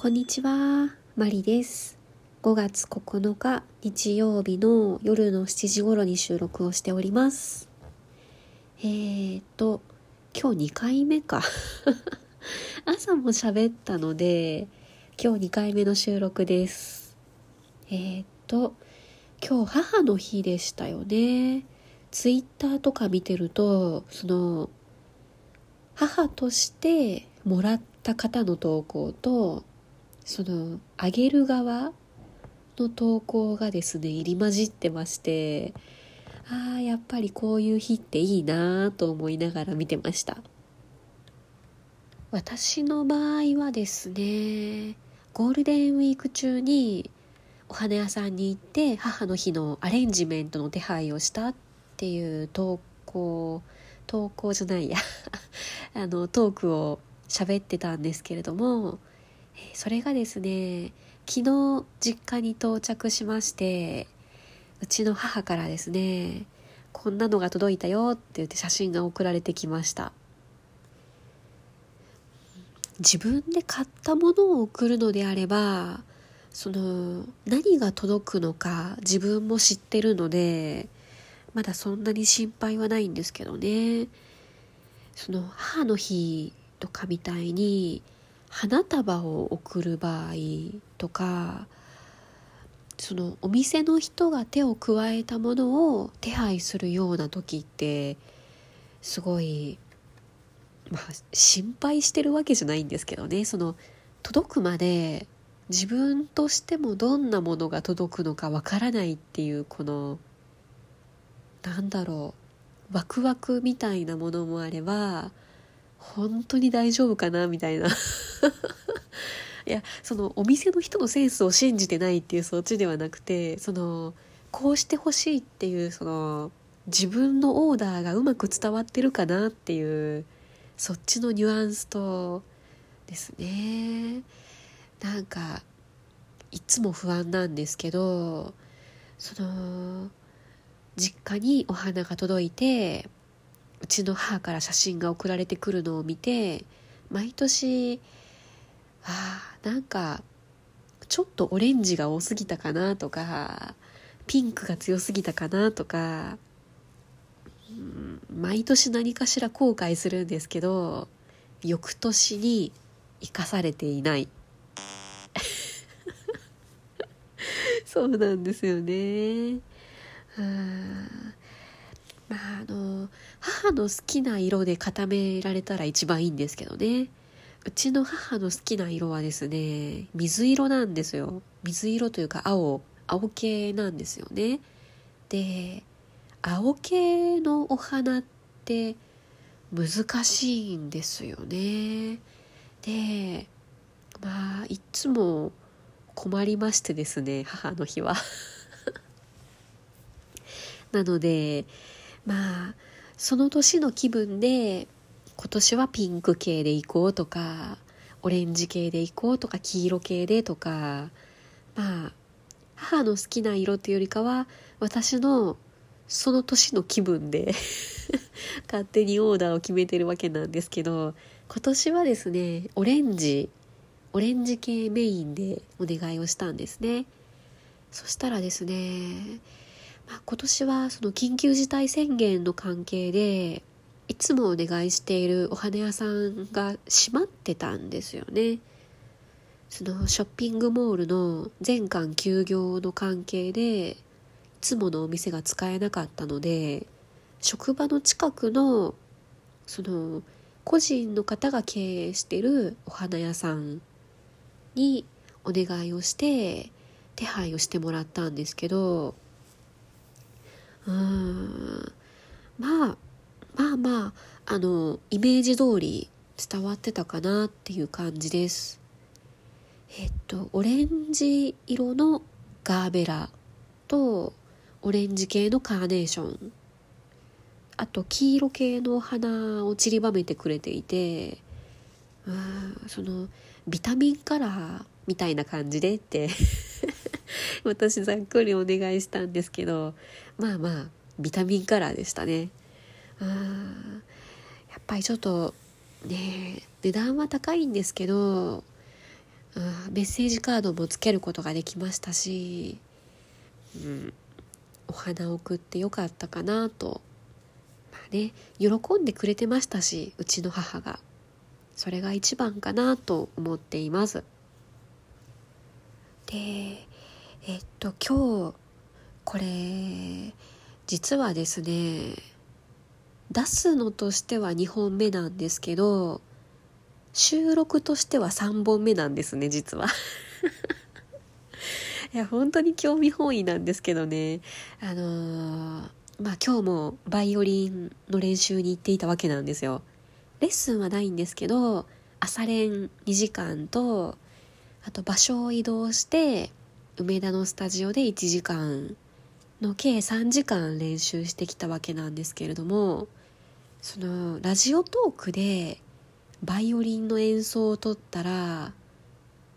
こんにちは、マリです。5月9日日曜日の夜の7時頃に収録をしております。えーと、今日2回目か。朝も喋ったので、今日2回目の収録です。えーと、今日母の日でしたよね。ツイッターとか見てると、その、母としてもらった方の投稿と、そのあげる側の投稿がですね入り混じってましてああやっぱりこういう日っていいなと思いながら見てました。私の場合はですねゴールデンウィーク中にお花屋さんに行って母の日のアレンジメントの手配をしたっていう投稿投稿じゃないや あのトークを喋ってたんですけれどもそれがですね昨日実家に到着しましてうちの母からですねこんなのが届いたよって言って写真が送られてきました。自分で買ったものを送るのであればその何が届くのか自分も知ってるのでまだそんなに心配はないんですけどね。その母の日とかみたいに花束を送る場合とかそのお店の人が手を加えたものを手配するような時ってすごい、まあ、心配してるわけじゃないんですけどね。その届くまで自分としてもどんなものが届くのかわからないっていうこのなんだろうワクワクみたいなものもあれば本当に大丈夫かなみたいな。いやそのお店の人のセンスを信じてないっていうそっちではなくてそのこうしてほしいっていうその自分のオーダーがうまく伝わってるかなっていうそっちのニュアンスとですね。なんかいつも不安なんですけどその実家にお花が届いてうちの母から写真が送られてくるのを見て毎年あなんかちょっとオレンジが多すぎたかなとかピンクが強すぎたかなとか、うん、毎年何かしら後悔するんですけど翌年に生かされていない。そうなんですよね。まああの母の好きな色で固められたら一番いいんですけどね。うちの母の好きな色はですね水色なんですよ。水色というか青。青系なんですよね。で青系のお花って難しいんですよね。でまあいつも困りましてですね母の日は。なのでまあその年の気分で今年はピンク系で行こうとかオレンジ系で行こうとか黄色系でとかまあ母の好きな色っていうよりかは私のその年の気分で 勝手にオーダーを決めてるわけなんですけど今年はですねオレンジオレンジ系メインでお願いをしたんですね。そしたらですねまあ、今年はその緊急事態宣言の関係でいつもお願いしているお花屋さんが閉まってたんですよね。そのショッピングモールの全館休業の関係でいつものお店が使えなかったので職場の近くのその個人の方が経営してるお花屋さんにお願いをして手配をしてもらったんですけどうんまあまあまああのイメージ通り伝わってたかなっていう感じです。えっとオレンジ色のガーベラとオレンジ系のカーネーション。あと黄色系の花を散りばめてくれていてうんそのビタミンカラーみたいな感じでって 私ざっくりお願いしたんですけどまあまあビタミンカラーでしたね。うんやっぱりちょっとね値段は高いんですけどメッセージカードもつけることができましたし、うん、お花を送ってよかったかなと。まあね喜んでくれてましたしうちの母が。それが一番かなと思っています。でえっと今日これ実はですね出すのとしては2本目なんですけど収録としては3本目なんですね実は。いや本当に興味本位なんですけどね。あのー、まあ今日もバイオリンの練習に行っていたわけなんですよ。レッスンはないんですけど朝練2時間とあと場所を移動して梅田のスタジオで1時間の計3時間練習してきたわけなんですけれどもそのラジオトークでバイオリンの演奏をとったら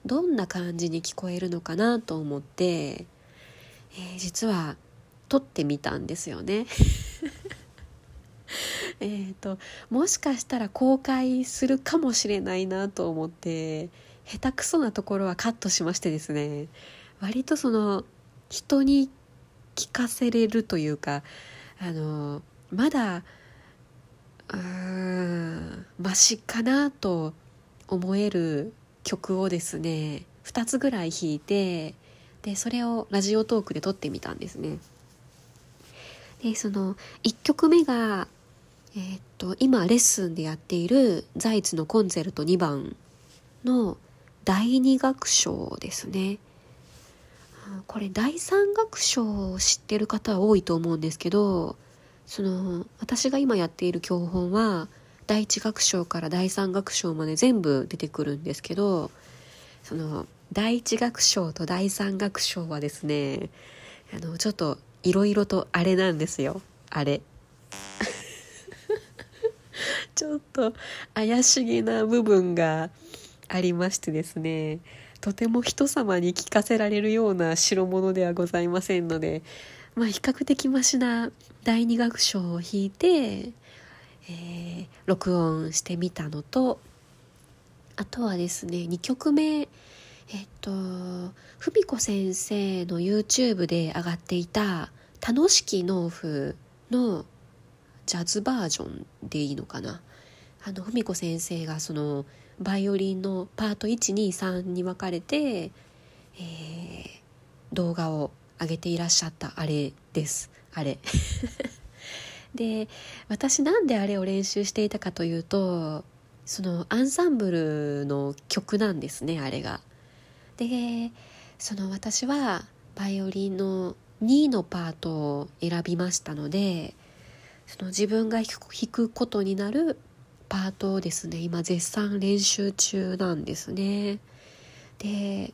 どんな感じに聞こえるのかなと思って、えー、実は撮ってみたんですよね。えっともしかしたら公開するかもしれないなと思って下手くそなところはカットしましてですね割とその人に聞かせれるというかあのまだうーんマシかなと思える曲をですね2つぐらい弾いてでそれをラジオトークで撮ってみたんですね。でその1曲目がえー、っと今レッスンでやっているザイツのコンチェルト2番の第2楽章ですね。これ第3楽章を知ってる方は多いと思うんですけどその私が今やっている教本は第1楽章から第3楽章まで全部出てくるんですけどその第1楽章と第3楽章はですねあのちょっといろいろとあれなんですよ。あれ。ちょっと怪しげな部分がありましてですねとても人様に聞かせられるような代物ではございませんのでまあ比較的マシな第2楽章を弾いてえー、録音してみたのとあとはですね2曲目えっと文子先生の YouTube で上がっていた「楽しき農夫」のジャズバージョンでいいのかな。あの文子先生がそのバイオリンのパート123に分かれて、えー、動画を上げていらっしゃったあれですあれ で私なんであれを練習していたかというとそのアンサンブルの曲なんですねあれが。でその私はバイオリンの2のパートを選びましたのでその自分が弾くことになるパートをですね今絶賛練習中なんですね。で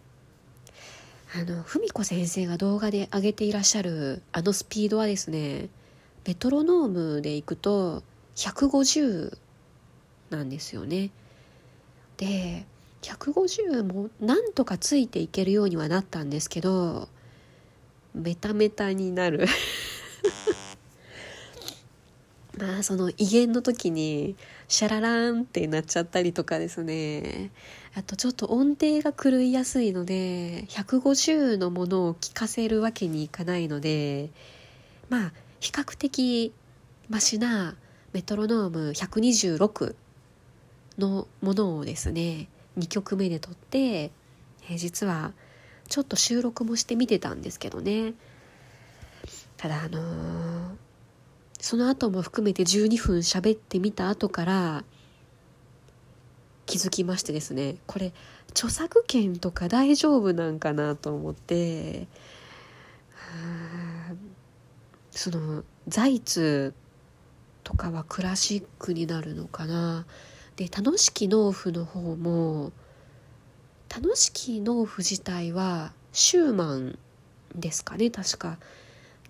あの文子先生が動画で上げていらっしゃるあのスピードはですねメトロノームでいくと150なんですよね。で150もなんとかついていけるようにはなったんですけどメタメタになる まあその威厳の時にシャラランってなっちゃったりとかですねあとちょっと音程が狂いやすいので150のものを聞かせるわけにいかないのでまあ比較的マシなメトロノーム126のものをですね2曲目で撮って、え、実はちょっと収録もしてみてたんですけどね。ただあのー、その後も含めて12分喋ってみた後から気づきましてですねこれ著作権とか大丈夫なんかなと思ってそのザイツとかはクラシックになるのかな。で楽しき農夫の方も楽しき農夫自体はシューマンですかね確か。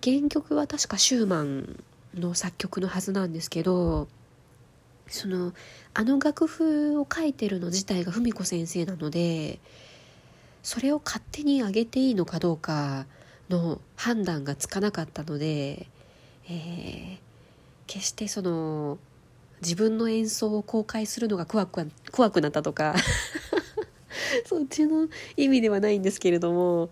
原曲は確かシューマンの作曲のはずなんですけどそのあの楽譜を書いてるの自体が文子先生なのでそれを勝手に上げていいのかどうかの判断がつかなかったので、えー、決してその自分の演奏を公開するのが怖く怖くなったとか そっちの意味ではないんですけれども、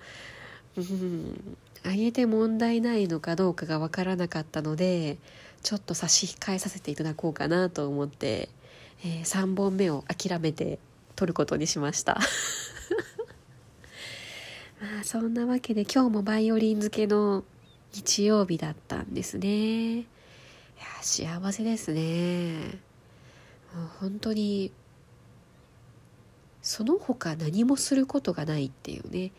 うん、あげて問題ないのかどうかがわからなかったのでちょっと差し控えさせていただこうかなと思って、えー、3本目を諦めて撮ることにしました。まあそんなわけで今日もバイオリン漬けの日曜日だったんですね。いや幸せですね。もう本当にその他何もすることがないっていうね。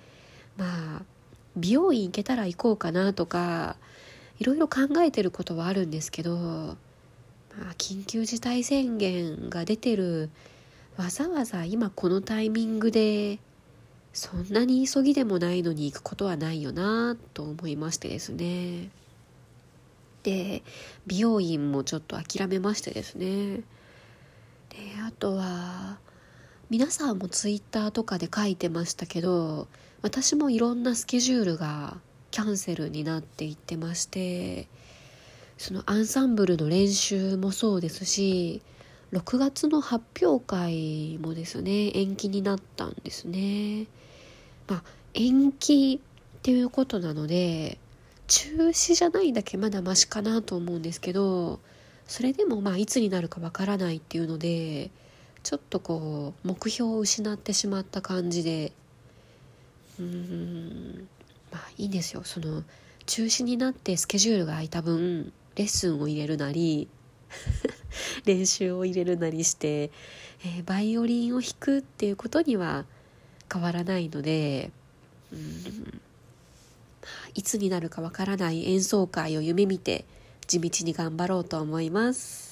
まあ美容院行けたら行こうかなとかいろいろ考えてることはあるんですけど、まあ、緊急事態宣言が出てるわざわざ今このタイミングでそんなに急ぎでもないのに行くことはないよなと思いましてですね。で美容院もちょっと諦めましてですね。であとは皆さんもツイッターとかで書いてましたけど私もいろんなスケジュールがキャンセルになっていってましてそのアンサンブルの練習もそうですし6月の発表会もですね延期になったんですね。まあ延期っていうことなので中止じゃないだけまだマシかなと思うんですけどそれでもまあいつになるかわからないっていうのでちょっとこう目標を失ってしまった感じでうん。いいんですよその中止になってスケジュールが空いた分レッスンを入れるなり 練習を入れるなりして、えー、バイオリンを弾くっていうことには変わらないのでうんいつになるかわからない演奏会を夢見て地道に頑張ろうと思います。